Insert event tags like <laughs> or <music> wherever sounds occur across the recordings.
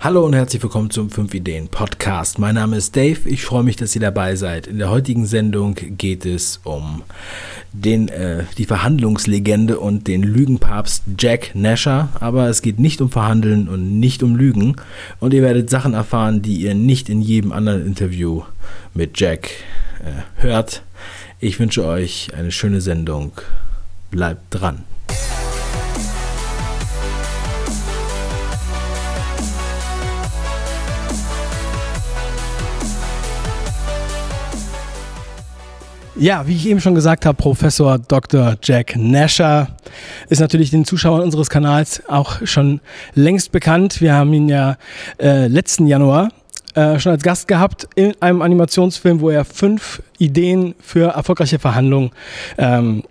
Hallo und herzlich willkommen zum 5 Ideen Podcast. Mein Name ist Dave. Ich freue mich, dass ihr dabei seid. In der heutigen Sendung geht es um den, äh, die Verhandlungslegende und den Lügenpapst Jack Nasher. Aber es geht nicht um Verhandeln und nicht um Lügen. Und ihr werdet Sachen erfahren, die ihr nicht in jedem anderen Interview mit Jack äh, hört. Ich wünsche euch eine schöne Sendung. Bleibt dran. Ja, wie ich eben schon gesagt habe, Professor Dr. Jack Nasher ist natürlich den Zuschauern unseres Kanals auch schon längst bekannt. Wir haben ihn ja äh, letzten Januar äh, schon als Gast gehabt in einem Animationsfilm, wo er fünf Ideen für erfolgreiche Verhandlungen ähm,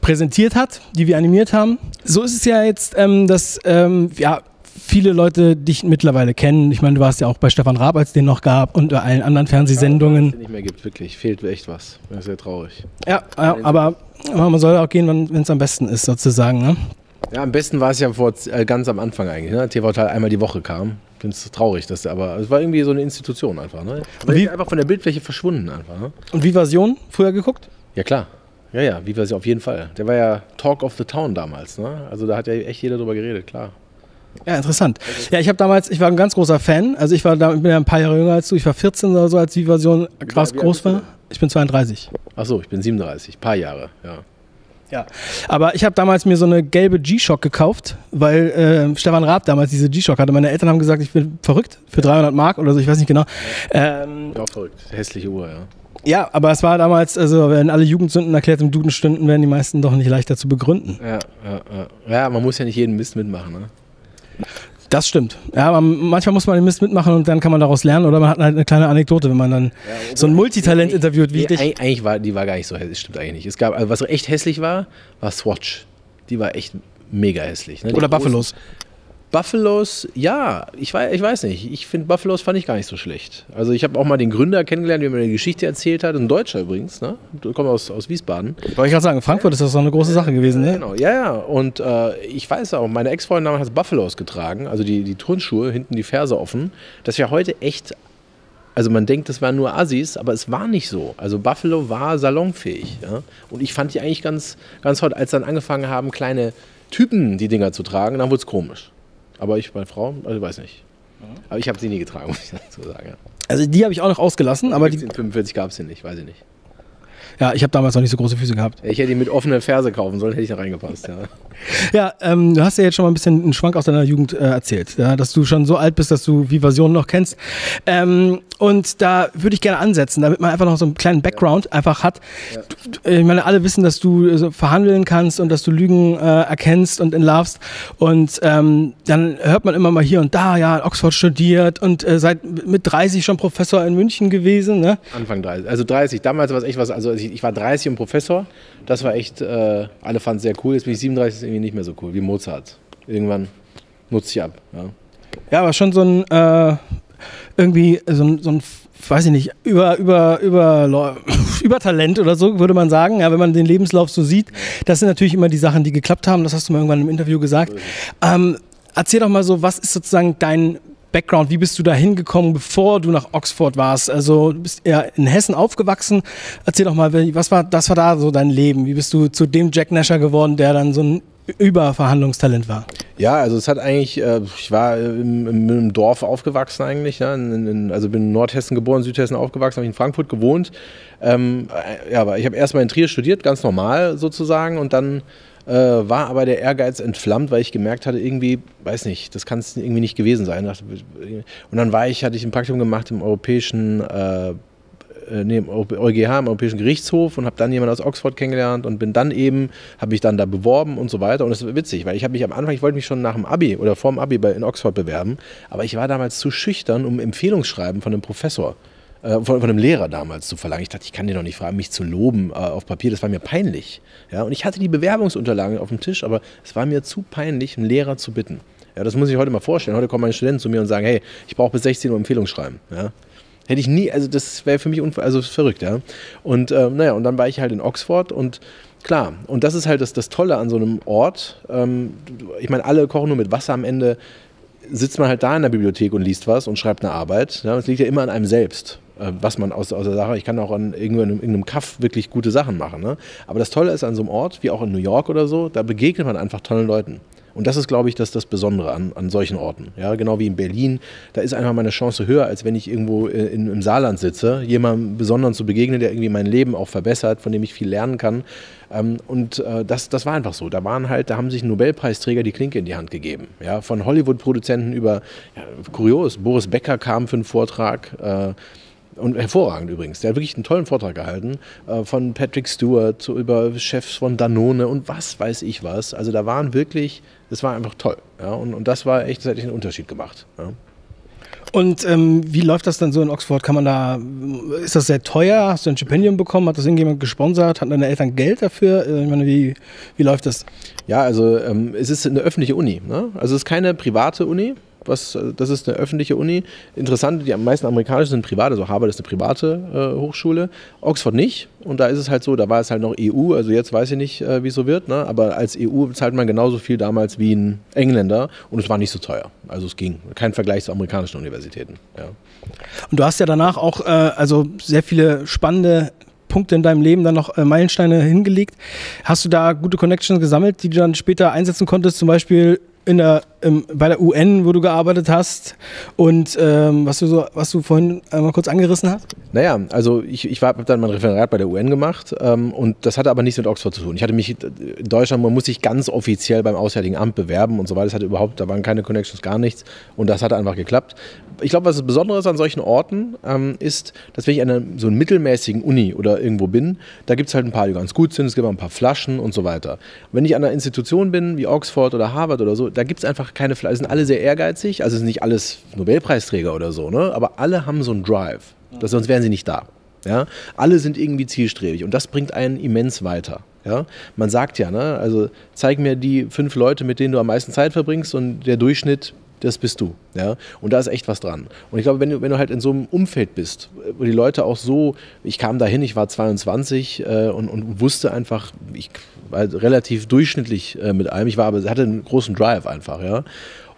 präsentiert hat, die wir animiert haben. So ist es ja jetzt, ähm, dass ja, viele Leute dich mittlerweile kennen. Ich meine, du warst ja auch bei Stefan Raab, als es den noch gab, und bei allen anderen Fernsehsendungen. Ja, es nicht mehr gibt, wirklich. Fehlt echt was. Das ist sehr traurig. Ja, ja aber, aber, man soll auch gehen, wenn es am besten ist, sozusagen. Ne? Ja, am besten war es ja vor, äh, ganz am Anfang eigentlich. Ne? TV Teil einmal die Woche kam. Ich finde es traurig, dass der, aber es war irgendwie so eine Institution einfach. Ne? Aber wie, einfach von der Bildfläche verschwunden einfach. Ne? Und Vivasion früher geguckt? Ja, klar. Ja, ja, Vivasion auf jeden Fall. Der war ja Talk of the Town damals. Ne? Also da hat ja echt jeder drüber geredet, klar. Ja, interessant. Ja, ich habe damals, ich war ein ganz großer Fan. Also ich war da, bin ja ein paar Jahre jünger als du. Ich war 14 oder so, als die Version krass groß war. Ich bin 32. Achso, ich bin 37. Ein paar Jahre, ja. Ja, aber ich habe damals mir so eine gelbe G-Shock gekauft, weil äh, Stefan Raab damals diese G-Shock hatte. Meine Eltern haben gesagt, ich bin verrückt für 300 Mark oder so, ich weiß nicht genau. Ähm, ja, verrückt. Hässliche Uhr, ja. Ja, aber es war damals, also wenn alle Jugendsünden erklärt im Duden stünden, wären die meisten doch nicht leichter zu begründen. Ja, ja, ja. ja man muss ja nicht jeden Mist mitmachen, ne? Das stimmt. Ja, aber manchmal muss man den Mist mitmachen und dann kann man daraus lernen oder man hat halt eine kleine Anekdote, wenn man dann ja, so ein Multitalent interviewt wie nee, dich. Eigentlich war die war gar nicht so hässlich, stimmt eigentlich nicht. Es gab, also was echt hässlich war, war Swatch. Die war echt mega hässlich. Ne? Oder Buffalos. Buffalos, ja, ich weiß, ich weiß nicht. Ich finde Buffalos fand ich gar nicht so schlecht. Also ich habe auch mal den Gründer kennengelernt, der mir eine Geschichte erzählt hat. Ein Deutscher übrigens, ne? Du kommst aus, aus Wiesbaden. Wollte ich gerade sagen, Frankfurt ist das so eine große Sache gewesen, ne? Genau, ja, ja. Und äh, ich weiß auch, meine Ex-Freundin damals hat Buffalos getragen, also die, die Turnschuhe, hinten die Ferse offen. Das ja heute echt also man denkt, das waren nur Assis, aber es war nicht so. Also Buffalo war salonfähig. Ja? Und ich fand die eigentlich ganz, ganz hot, als dann angefangen haben, kleine Typen die Dinger zu tragen, dann wurde es komisch. Aber ich, meine Frau, also weiß nicht. Aber ich habe sie nie getragen, <laughs> muss ich dazu sagen. Also die habe ich auch noch ausgelassen, aber die 45 gab es sie nicht, weiß ich nicht. Ja, ich habe damals noch nicht so große Füße gehabt. Ich hätte ihn mit offenen Ferse kaufen sollen, hätte ich da reingepasst, ja. <laughs> ja, ähm, du hast ja jetzt schon mal ein bisschen einen Schwank aus deiner Jugend äh, erzählt, ja, dass du schon so alt bist, dass du Vivasion noch kennst. Ähm, und da würde ich gerne ansetzen, damit man einfach noch so einen kleinen Background ja. einfach hat. Ja. Du, ich meine, alle wissen, dass du so verhandeln kannst und dass du Lügen äh, erkennst und entlarvst. Und ähm, dann hört man immer mal hier und da, ja, Oxford studiert und äh, seit mit 30 schon Professor in München gewesen. Ne? Anfang 30, also 30. Damals war es echt was, also ich, ich war 30 und Professor. Das war echt, äh, alle fanden es sehr cool. Jetzt bin ich 37, ist irgendwie nicht mehr so cool, wie Mozart. Irgendwann nutzt sich ab. Ja, ja aber schon so ein, äh, irgendwie so ein, so ein weiß ich nicht, über, über, über, <laughs> über Talent oder so, würde man sagen, ja, wenn man den Lebenslauf so sieht. Das sind natürlich immer die Sachen, die geklappt haben. Das hast du mal irgendwann im Interview gesagt. Ähm, erzähl doch mal so, was ist sozusagen dein Background? Wie bist du da hingekommen, bevor du nach Oxford warst? Also du bist ja in Hessen aufgewachsen. Erzähl doch mal, was war, das war da so dein Leben? Wie bist du zu dem Jack Nasher geworden, der dann so ein Überverhandlungstalent war? Ja, also es hat eigentlich, äh, ich war im, im Dorf aufgewachsen eigentlich, ja, in, in, also bin in Nordhessen geboren, Südhessen aufgewachsen, habe in Frankfurt gewohnt. Ähm, äh, ja, aber ich habe erstmal in Trier studiert, ganz normal sozusagen und dann äh, war aber der Ehrgeiz entflammt, weil ich gemerkt hatte, irgendwie, weiß nicht, das kann es irgendwie nicht gewesen sein. Und dann war ich, hatte ich ein Praktikum gemacht im europäischen äh, nee, im EuGH, im Europäischen Gerichtshof und habe dann jemanden aus Oxford kennengelernt und bin dann eben, habe mich dann da beworben und so weiter. Und das ist witzig, weil ich habe mich am Anfang, ich wollte mich schon nach dem Abi oder vor dem Abi bei, in Oxford bewerben, aber ich war damals zu schüchtern, um Empfehlungsschreiben von einem Professor äh, von, von, einem Lehrer damals zu verlangen. Ich dachte, ich kann den doch nicht fragen, mich zu loben äh, auf Papier, das war mir peinlich. Ja, und ich hatte die Bewerbungsunterlagen auf dem Tisch, aber es war mir zu peinlich, einen Lehrer zu bitten. Ja, das muss ich heute mal vorstellen. Heute kommen meine Studenten zu mir und sagen, hey, ich brauche bis 16 Uhr Empfehlungsschreiben. Ja. Hätte ich nie, also das wäre für mich also verrückt, ja. Und ähm, naja, und dann war ich halt in Oxford und klar, und das ist halt das, das Tolle an so einem Ort. Ähm, ich meine, alle kochen nur mit Wasser am Ende sitzt man halt da in der Bibliothek und liest was und schreibt eine Arbeit. Ja, es liegt ja immer an einem selbst, äh, was man aus, aus der Sache, ich kann auch an irgendeinem, irgendeinem Kaff wirklich gute Sachen machen. Ne? Aber das Tolle ist an so einem Ort, wie auch in New York oder so, da begegnet man einfach tollen Leuten. Und das ist, glaube ich, das, das Besondere an, an solchen Orten. Ja, genau wie in Berlin. Da ist einfach meine Chance höher, als wenn ich irgendwo äh, in, im Saarland sitze, jemandem Besonderen zu begegnen, der irgendwie mein Leben auch verbessert, von dem ich viel lernen kann. Ähm, und äh, das, das war einfach so. Da waren halt, da haben sich Nobelpreisträger die Klinke in die Hand gegeben. Ja, von Hollywood-Produzenten über, ja, kurios, Boris Becker kam für einen Vortrag. Äh, und hervorragend übrigens. Der hat wirklich einen tollen Vortrag gehalten äh, von Patrick Stewart über Chefs von Danone und was weiß ich was. Also da waren wirklich, das war einfach toll. Ja? Und, und das war echt, das hat einen Unterschied gemacht. Ja? Und ähm, wie läuft das dann so in Oxford? Kann man da, ist das sehr teuer? Hast du ein Stipendium bekommen? Hat das irgendjemand gesponsert? Hatten deine Eltern Geld dafür? Äh, ich meine, wie, wie läuft das? Ja, also ähm, es ist eine öffentliche Uni. Ne? Also es ist keine private Uni, was, das ist eine öffentliche Uni. Interessant, die meisten amerikanischen sind privat, also Harvard ist eine private äh, Hochschule, Oxford nicht. Und da ist es halt so, da war es halt noch EU, also jetzt weiß ich nicht, äh, wie es so wird, ne? aber als EU zahlt man genauso viel damals wie ein Engländer und es war nicht so teuer. Also es ging. Kein Vergleich zu amerikanischen Universitäten. Ja. Und du hast ja danach auch äh, also sehr viele spannende Punkte in deinem Leben dann noch äh, Meilensteine hingelegt. Hast du da gute Connections gesammelt, die du dann später einsetzen konntest, zum Beispiel in der, im, bei der UN, wo du gearbeitet hast und ähm, was, du so, was du vorhin einmal kurz angerissen hast? Naja, also ich, ich habe dann mein Referat bei der UN gemacht ähm, und das hatte aber nichts mit Oxford zu tun. Ich hatte mich in Deutschland, man muss sich ganz offiziell beim Auswärtigen Amt bewerben und so weiter. Das hatte überhaupt, da waren keine Connections, gar nichts und das hat einfach geklappt. Ich glaube, was das Besondere an solchen Orten, ähm, ist, dass wenn ich an so einer mittelmäßigen Uni oder irgendwo bin, da gibt es halt ein paar, die ganz gut sind, es gibt auch ein paar Flaschen und so weiter. Wenn ich an einer Institution bin, wie Oxford oder Harvard oder so, da gibt es einfach keine Flaschen, sind alle sehr ehrgeizig, also sind nicht alles Nobelpreisträger oder so, ne? aber alle haben so einen Drive, das, sonst wären sie nicht da. Ja? Alle sind irgendwie zielstrebig und das bringt einen immens weiter. Ja? Man sagt ja, ne? also zeig mir die fünf Leute, mit denen du am meisten Zeit verbringst und der Durchschnitt das bist du. Ja? Und da ist echt was dran. Und ich glaube, wenn du, wenn du halt in so einem Umfeld bist, wo die Leute auch so, ich kam dahin, ich war 22 äh, und, und wusste einfach, ich war relativ durchschnittlich äh, mit allem, ich war aber, hatte einen großen Drive einfach, ja.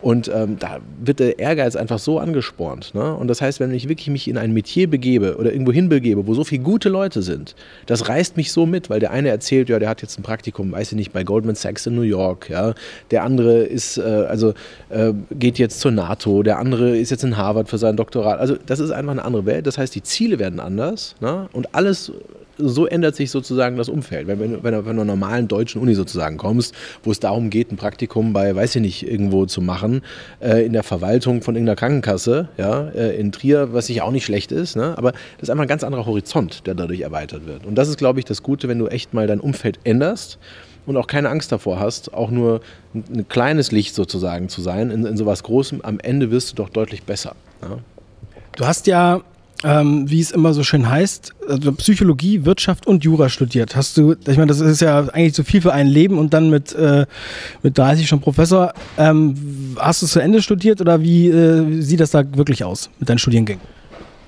Und ähm, da wird der Ehrgeiz einfach so angespornt. Ne? Und das heißt, wenn ich wirklich mich in ein Metier begebe oder irgendwo hinbegebe, wo so viele gute Leute sind, das reißt mich so mit, weil der eine erzählt, ja, der hat jetzt ein Praktikum, weiß ich nicht, bei Goldman Sachs in New York. Ja? Der andere ist, äh, also äh, geht jetzt zur NATO, der andere ist jetzt in Harvard für sein Doktorat. Also das ist einfach eine andere Welt. Das heißt, die Ziele werden anders ne? und alles so ändert sich sozusagen das Umfeld. Wenn, wenn, wenn du von einer normalen deutschen Uni sozusagen kommst, wo es darum geht, ein Praktikum bei, weiß ich nicht, irgendwo zu machen, äh, in der Verwaltung von irgendeiner Krankenkasse, ja, äh, in Trier, was sich auch nicht schlecht ist, ne? aber das ist einfach ein ganz anderer Horizont, der dadurch erweitert wird. Und das ist, glaube ich, das Gute, wenn du echt mal dein Umfeld änderst und auch keine Angst davor hast, auch nur ein, ein kleines Licht sozusagen zu sein in, in sowas Großem, am Ende wirst du doch deutlich besser. Ja? Du hast ja ähm, wie es immer so schön heißt, also Psychologie, Wirtschaft und Jura studiert. Hast du, ich meine, das ist ja eigentlich zu viel für ein Leben und dann mit, äh, mit 30 schon Professor. Ähm, hast du es zu Ende studiert oder wie äh, sieht das da wirklich aus mit deinen Studiengängen?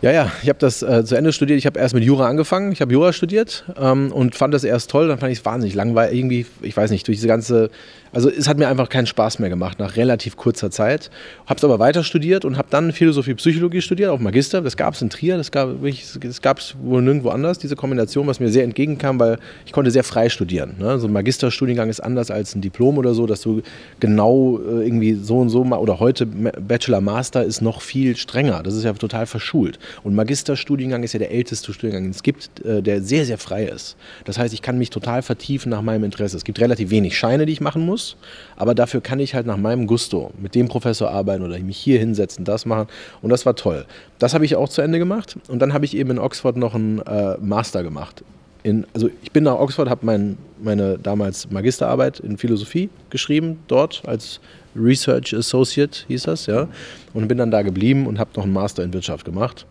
Ja, ja, ich habe das äh, zu Ende studiert. Ich habe erst mit Jura angefangen. Ich habe Jura studiert ähm, und fand das erst toll. Dann fand ich es wahnsinnig langweilig. Irgendwie, ich weiß nicht, durch diese ganze also es hat mir einfach keinen Spaß mehr gemacht nach relativ kurzer Zeit. Habe es aber weiter studiert und habe dann Philosophie, Psychologie studiert, auch Magister. Das gab es in Trier, das gab es wohl nirgendwo anders, diese Kombination, was mir sehr entgegenkam, weil ich konnte sehr frei studieren. Ne? So ein Magisterstudiengang ist anders als ein Diplom oder so, dass du genau äh, irgendwie so und so, oder heute Bachelor, Master ist noch viel strenger. Das ist ja total verschult. Und Magisterstudiengang ist ja der älteste Studiengang, den es gibt, äh, der sehr, sehr frei ist. Das heißt, ich kann mich total vertiefen nach meinem Interesse. Es gibt relativ wenig Scheine, die ich machen muss muss. Aber dafür kann ich halt nach meinem Gusto mit dem Professor arbeiten oder mich hier hinsetzen, das machen. Und das war toll. Das habe ich auch zu Ende gemacht. Und dann habe ich eben in Oxford noch einen äh, Master gemacht. In, also ich bin nach Oxford, habe mein, meine damals Magisterarbeit in Philosophie geschrieben, dort als Research Associate hieß das, ja. Und bin dann da geblieben und habe noch einen Master in Wirtschaft gemacht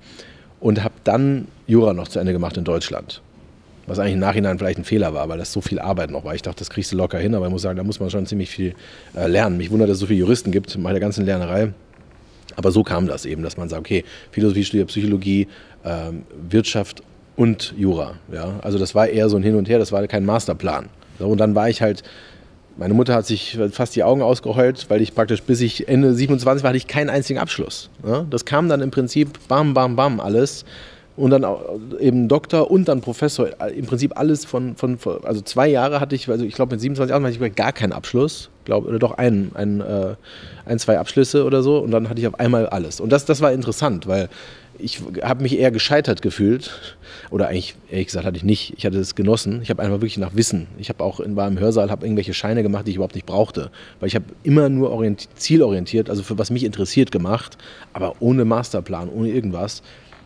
und habe dann Jura noch zu Ende gemacht in Deutschland. Was eigentlich im Nachhinein vielleicht ein Fehler war, weil das so viel Arbeit noch war. Ich dachte, das kriegst du locker hin, aber ich muss sagen, da muss man schon ziemlich viel äh, lernen. Mich wundert, dass es so viele Juristen gibt bei der ganzen Lernerei. Aber so kam das eben, dass man sagt, okay, Philosophie studiert Psychologie, ähm, Wirtschaft und Jura. Ja? Also das war eher so ein Hin und Her, das war kein Masterplan. So, und dann war ich halt Meine Mutter hat sich fast die Augen ausgeheult, weil ich praktisch bis ich Ende 27 war, hatte ich keinen einzigen Abschluss. Ja? Das kam dann im Prinzip bam, bam, bam alles. Und dann eben Doktor und dann Professor. Im Prinzip alles von, von also zwei Jahre hatte ich, also ich glaube mit 27 Jahren hatte ich gar keinen Abschluss. Glaub, oder doch ein, ein, äh, ein, zwei Abschlüsse oder so. Und dann hatte ich auf einmal alles. Und das, das war interessant, weil ich habe mich eher gescheitert gefühlt. Oder eigentlich, ehrlich gesagt, hatte ich nicht. Ich hatte es genossen. Ich habe einfach wirklich nach Wissen. Ich habe auch in, im Hörsaal, habe irgendwelche Scheine gemacht, die ich überhaupt nicht brauchte. Weil ich habe immer nur zielorientiert, also für was mich interessiert gemacht, aber ohne Masterplan, ohne irgendwas.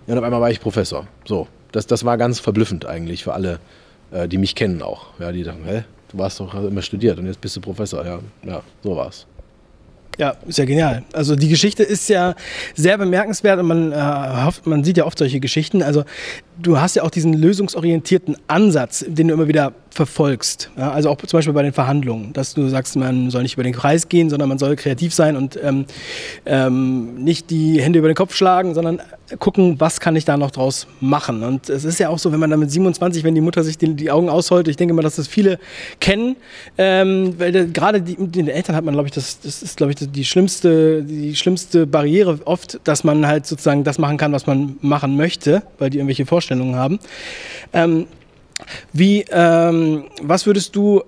Ja, und auf einmal war ich Professor. So, das, das war ganz verblüffend eigentlich für alle, äh, die mich kennen auch. Ja, die dachten, hä, du warst doch immer studiert und jetzt bist du Professor. Ja, ja so war's. Ja, ist ja genial. Also die Geschichte ist ja sehr bemerkenswert und man, äh, hofft, man sieht ja oft solche Geschichten. Also du hast ja auch diesen lösungsorientierten Ansatz, den du immer wieder verfolgst. Ja, also auch zum Beispiel bei den Verhandlungen, dass du sagst, man soll nicht über den Kreis gehen, sondern man soll kreativ sein und ähm, ähm, nicht die Hände über den Kopf schlagen, sondern gucken, was kann ich da noch draus machen. Und es ist ja auch so, wenn man dann mit 27, wenn die Mutter sich die, die Augen ausholt, ich denke mal, dass das viele kennen, ähm, weil gerade den Eltern hat man, glaube ich, das, das ist, glaube ich, die schlimmste, die schlimmste Barriere oft, dass man halt sozusagen das machen kann, was man machen möchte, weil die irgendwelche Vorstellungen haben. Ähm, wie, ähm, was würdest du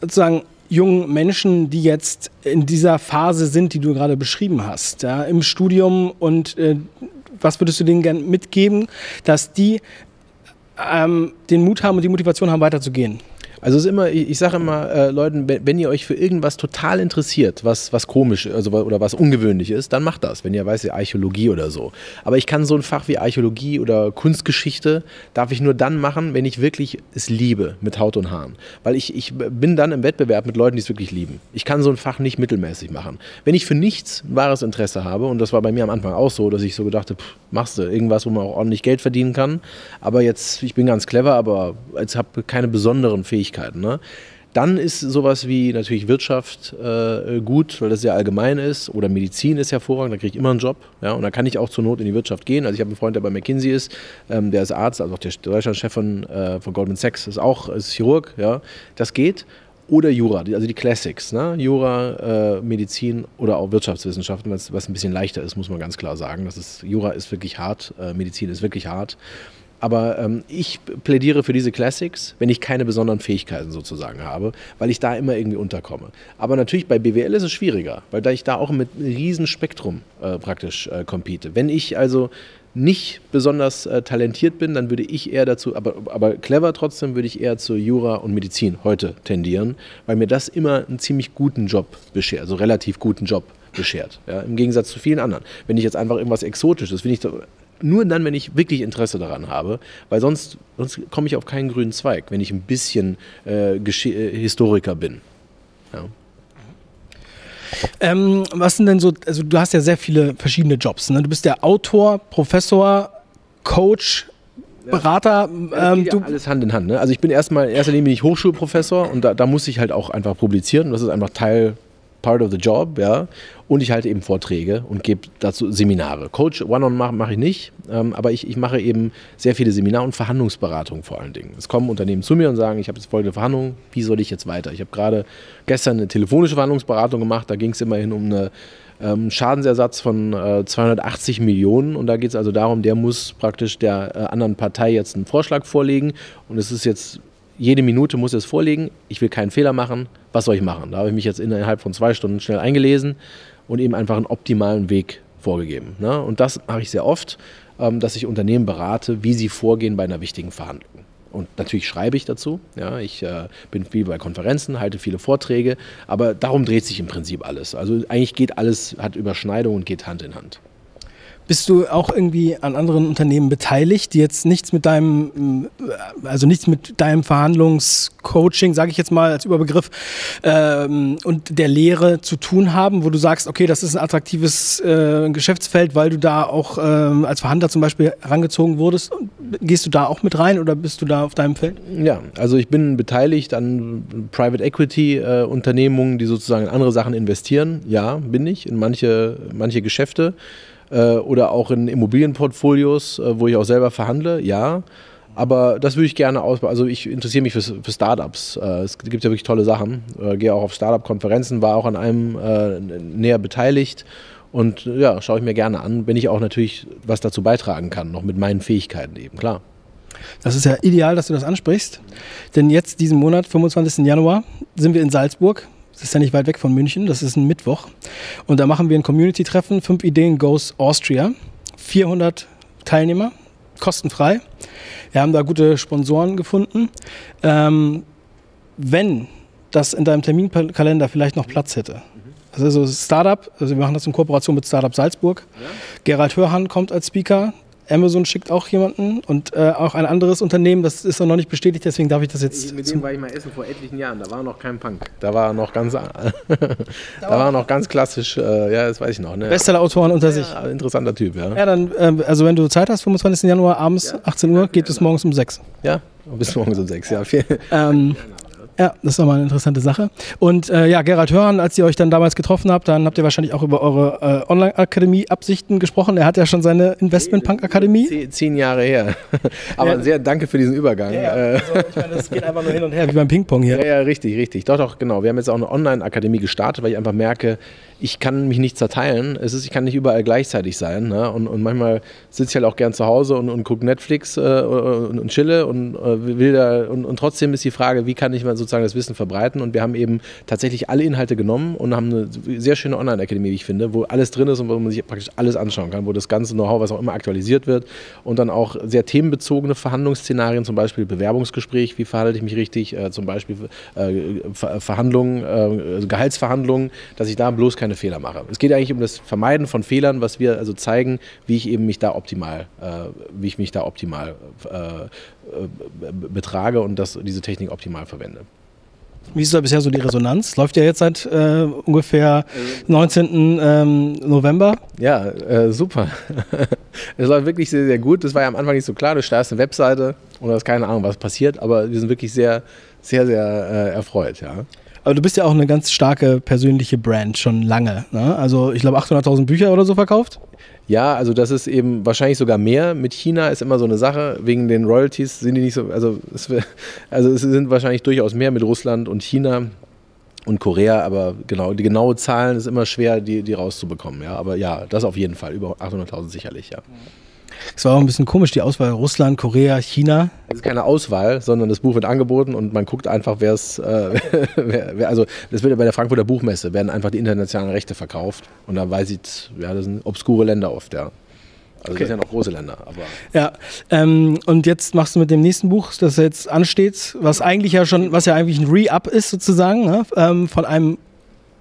sozusagen jungen Menschen, die jetzt in dieser Phase sind, die du gerade beschrieben hast, ja, im Studium und äh, was würdest du denen gerne mitgeben, dass die ähm, den Mut haben und die Motivation haben, weiterzugehen? Also es ist immer, ich, ich sage immer äh, Leuten, wenn ihr euch für irgendwas total interessiert, was, was komisch also, oder was ungewöhnlich ist, dann macht das, wenn ihr weiß, Archäologie oder so. Aber ich kann so ein Fach wie Archäologie oder Kunstgeschichte, darf ich nur dann machen, wenn ich wirklich es liebe, mit Haut und Haaren. Weil ich, ich bin dann im Wettbewerb mit Leuten, die es wirklich lieben. Ich kann so ein Fach nicht mittelmäßig machen. Wenn ich für nichts wahres Interesse habe, und das war bei mir am Anfang auch so, dass ich so gedacht habe, machst du irgendwas, wo man auch ordentlich Geld verdienen kann. Aber jetzt, ich bin ganz clever, aber jetzt habe keine besonderen Fähigkeiten Fähigkeiten. Ne? Dann ist sowas wie natürlich Wirtschaft äh, gut, weil das sehr allgemein ist. Oder Medizin ist hervorragend, da kriege ich immer einen Job. Ja? Und da kann ich auch zur Not in die Wirtschaft gehen. Also ich habe einen Freund, der bei McKinsey ist, ähm, der ist Arzt, also auch der Deutschlandchef von, äh, von Goldman Sachs ist auch ist Chirurg. Ja? Das geht. Oder Jura, also die Classics. Ne? Jura, äh, Medizin oder auch Wirtschaftswissenschaften, was, was ein bisschen leichter ist, muss man ganz klar sagen. Das ist, Jura ist wirklich hart, äh, Medizin ist wirklich hart. Aber ähm, ich plädiere für diese Classics, wenn ich keine besonderen Fähigkeiten sozusagen habe, weil ich da immer irgendwie unterkomme. Aber natürlich bei BWL ist es schwieriger, weil da ich da auch mit einem riesen Spektrum äh, praktisch äh, compete. Wenn ich also nicht besonders äh, talentiert bin, dann würde ich eher dazu, aber, aber clever trotzdem, würde ich eher zu Jura und Medizin heute tendieren, weil mir das immer einen ziemlich guten Job beschert, also relativ guten Job beschert. Ja, Im Gegensatz zu vielen anderen. Wenn ich jetzt einfach irgendwas Exotisches, wenn ich nur dann, wenn ich wirklich Interesse daran habe, weil sonst, sonst komme ich auf keinen grünen Zweig, wenn ich ein bisschen äh, äh, Historiker bin. Ja. Ähm, was sind denn so, also du hast ja sehr viele verschiedene Jobs. Ne? Du bist der Autor, Professor, Coach, Berater. Ähm, ja alles Hand in Hand. Ne? Also ich bin erstmal, in erster Linie bin ich Hochschulprofessor und da, da muss ich halt auch einfach publizieren. Das ist einfach Teil part of the job, ja. Und ich halte eben Vorträge und gebe dazu Seminare. Coach One-on mache mach ich nicht, ähm, aber ich, ich mache eben sehr viele Seminare und Verhandlungsberatungen vor allen Dingen. Es kommen Unternehmen zu mir und sagen, ich habe jetzt folgende Verhandlung, wie soll ich jetzt weiter? Ich habe gerade gestern eine telefonische Verhandlungsberatung gemacht, da ging es immerhin um einen ähm, Schadensersatz von äh, 280 Millionen und da geht es also darum, der muss praktisch der äh, anderen Partei jetzt einen Vorschlag vorlegen und es ist jetzt jede Minute muss es vorlegen, ich will keinen Fehler machen, was soll ich machen? Da habe ich mich jetzt innerhalb von zwei Stunden schnell eingelesen und eben einfach einen optimalen Weg vorgegeben. Ne? Und das mache ich sehr oft, ähm, dass ich Unternehmen berate, wie sie vorgehen bei einer wichtigen Verhandlung. Und natürlich schreibe ich dazu. Ja, ich äh, bin viel bei Konferenzen, halte viele Vorträge, aber darum dreht sich im Prinzip alles. Also eigentlich geht alles, hat Überschneidung und geht Hand in Hand. Bist du auch irgendwie an anderen Unternehmen beteiligt, die jetzt nichts mit deinem, äh, also nichts mit deinem Verhandlungscoaching, sage ich jetzt mal als Überbegriff, ähm, und der Lehre zu tun haben, wo du sagst, okay, das ist ein attraktives äh, Geschäftsfeld, weil du da auch äh, als Verhandler zum Beispiel herangezogen wurdest. Gehst du da auch mit rein oder bist du da auf deinem Feld? Ja, also ich bin beteiligt an Private Equity äh, Unternehmungen, die sozusagen in andere Sachen investieren. Ja, bin ich, in manche, manche Geschäfte. Äh, oder auch in Immobilienportfolios, äh, wo ich auch selber verhandle, ja. Aber das würde ich gerne ausbauen. Also ich interessiere mich für, für Startups. Äh, es gibt ja wirklich tolle Sachen. Äh, gehe auch auf Startup-Konferenzen, war auch an einem äh, näher beteiligt. Und ja, schaue ich mir gerne an, wenn ich auch natürlich was dazu beitragen kann, noch mit meinen Fähigkeiten eben, klar. Das ist ja ideal, dass du das ansprichst. Denn jetzt, diesen Monat, 25. Januar, sind wir in Salzburg. Das ist ja nicht weit weg von München, das ist ein Mittwoch. Und da machen wir ein Community-Treffen, 5 Ideen Goes Austria. 400 Teilnehmer, kostenfrei. Wir haben da gute Sponsoren gefunden. Ähm, wenn das in deinem Terminkalender vielleicht noch Platz hätte. Also so Startup, also wir machen das in Kooperation mit Startup Salzburg. Ja. Gerald Hörhan kommt als Speaker, Amazon schickt auch jemanden und äh, auch ein anderes Unternehmen, das ist noch nicht bestätigt, deswegen darf ich das jetzt. Mit dem war ich mal essen vor etlichen Jahren, da war noch kein Punk. Da war noch ganz, <laughs> da war noch ganz klassisch, äh, ja, das weiß ich noch. Ne? Bestseller-Autoren unter ja, sich. Interessanter Typ, ja. Ja, dann, äh, also wenn du Zeit hast, 25. Januar abends, ja. 18 Uhr, geht es morgens um 6. Ja, bis morgens um 6, ja. Viel. Ähm, ja, das ist nochmal eine interessante Sache. Und äh, ja, Gerald Hörn, als ihr euch dann damals getroffen habt, dann habt ihr wahrscheinlich auch über eure äh, Online-Akademie-Absichten gesprochen. Er hat ja schon seine Investment-Punk-Akademie. Zehn, zehn, Jahre her. <laughs> Aber ja. sehr danke für diesen Übergang. Ja, ja. Also, ich meine, das geht einfach nur hin und her, wie beim Ping-Pong hier. Ja, ja, richtig, richtig. Doch, doch, genau. Wir haben jetzt auch eine Online-Akademie gestartet, weil ich einfach merke, ich kann mich nicht zerteilen. Es ist, ich kann nicht überall gleichzeitig sein. Ne? Und, und manchmal sitze ich halt auch gern zu Hause und, und gucke Netflix äh, und, und, chille und äh, will da. Und, und trotzdem ist die Frage, wie kann ich mal sozusagen das Wissen verbreiten? Und wir haben eben tatsächlich alle Inhalte genommen und haben eine sehr schöne Online-Akademie, wie ich finde, wo alles drin ist und wo man sich praktisch alles anschauen kann, wo das ganze Know-how, was auch immer aktualisiert wird und dann auch sehr themenbezogene Verhandlungsszenarien, zum Beispiel Bewerbungsgespräch, wie verhalte ich mich richtig, äh, zum Beispiel äh, Verhandlungen, äh, Gehaltsverhandlungen, dass ich da bloß keine Fehler mache. Es geht eigentlich um das Vermeiden von Fehlern, was wir also zeigen, wie ich eben mich da optimal, äh, wie ich mich da optimal äh betrage und das, diese Technik optimal verwende. Wie ist da bisher so die Resonanz? Läuft ja jetzt seit äh, ungefähr 19. Ähm, November. Ja, äh, super. <laughs> es läuft wirklich sehr, sehr gut. Das war ja am Anfang nicht so klar. Du startest eine Webseite und du hast keine Ahnung, was passiert, aber wir sind wirklich sehr, sehr, sehr äh, erfreut. Ja. Aber du bist ja auch eine ganz starke persönliche Brand schon lange. Ne? Also ich glaube 800.000 Bücher oder so verkauft. Ja, also das ist eben wahrscheinlich sogar mehr. Mit China ist immer so eine Sache. Wegen den Royalties sind die nicht so. Also es, <laughs> also es sind wahrscheinlich durchaus mehr mit Russland und China und Korea, aber genau, die genaue Zahlen ist immer schwer, die, die rauszubekommen. Ja, aber ja, das auf jeden Fall. Über 800.000 sicherlich, ja. Mhm. Es war auch ein bisschen komisch, die Auswahl Russland, Korea, China. Es ist keine Auswahl, sondern das Buch wird angeboten und man guckt einfach, <laughs> wer es, äh, wer, also das wird bei der Frankfurter Buchmesse, werden einfach die internationalen Rechte verkauft und da weiß ich, ja, das sind obskure Länder oft, ja. Also okay. das sind ja noch große Länder. Aber ja, ähm, und jetzt machst du mit dem nächsten Buch, das jetzt ansteht, was eigentlich ja schon, was ja eigentlich ein Re-Up ist sozusagen, ne? ähm, von einem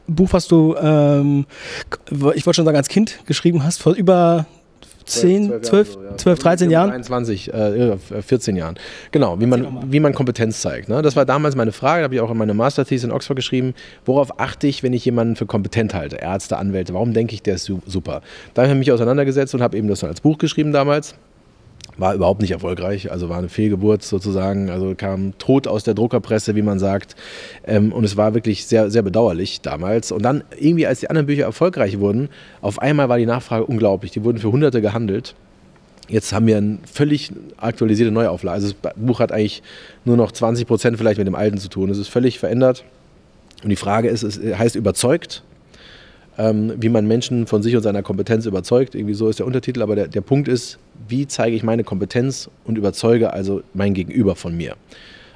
Buch, was du, ähm, ich wollte schon sagen, als Kind geschrieben hast, vor über 10, 12, 12, 13 Jahren? 21, äh, 14 Jahren. Genau, wie man, wie man Kompetenz zeigt. Ne? Das war damals meine Frage, habe ich auch in meine Master Thesis in Oxford geschrieben. Worauf achte ich, wenn ich jemanden für kompetent halte? Ärzte, Anwälte, warum denke ich, der ist super? Da habe ich mich auseinandergesetzt und habe eben das als Buch geschrieben damals war überhaupt nicht erfolgreich, also war eine Fehlgeburt sozusagen, also kam tot aus der Druckerpresse, wie man sagt. Ähm, und es war wirklich sehr, sehr bedauerlich damals. Und dann irgendwie, als die anderen Bücher erfolgreich wurden, auf einmal war die Nachfrage unglaublich. Die wurden für Hunderte gehandelt. Jetzt haben wir eine völlig aktualisierte Neuauflage. Also das Buch hat eigentlich nur noch 20 Prozent vielleicht mit dem alten zu tun. Es ist völlig verändert. Und die Frage ist, es heißt überzeugt ähm, wie man Menschen von sich und seiner Kompetenz überzeugt. Irgendwie so ist der Untertitel, aber der, der Punkt ist, wie zeige ich meine Kompetenz und überzeuge also mein Gegenüber von mir.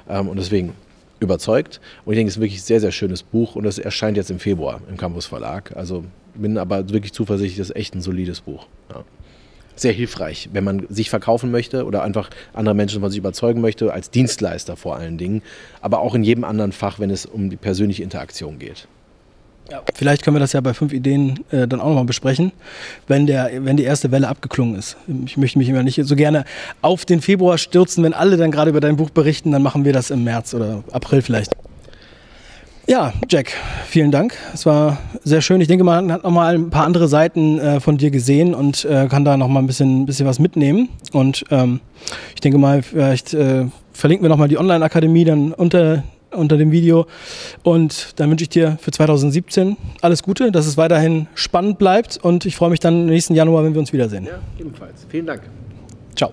Ähm, und deswegen überzeugt. Und ich denke, es ist wirklich ein sehr, sehr schönes Buch und das erscheint jetzt im Februar im Campus Verlag. Also bin aber wirklich zuversichtlich, das ist echt ein solides Buch. Ja. Sehr hilfreich, wenn man sich verkaufen möchte oder einfach andere Menschen von sich überzeugen möchte, als Dienstleister vor allen Dingen, aber auch in jedem anderen Fach, wenn es um die persönliche Interaktion geht. Ja. Vielleicht können wir das ja bei fünf Ideen äh, dann auch nochmal besprechen, wenn, der, wenn die erste Welle abgeklungen ist. Ich möchte mich immer nicht so gerne auf den Februar stürzen, wenn alle dann gerade über dein Buch berichten, dann machen wir das im März oder April vielleicht. Ja, Jack, vielen Dank. Es war sehr schön. Ich denke, man hat nochmal ein paar andere Seiten äh, von dir gesehen und äh, kann da nochmal ein bisschen, bisschen was mitnehmen. Und ähm, ich denke mal, vielleicht äh, verlinken wir nochmal die Online-Akademie dann unter unter dem Video. Und dann wünsche ich dir für 2017 alles Gute, dass es weiterhin spannend bleibt und ich freue mich dann nächsten Januar, wenn wir uns wiedersehen. Ja, ebenfalls. Vielen Dank. Ciao.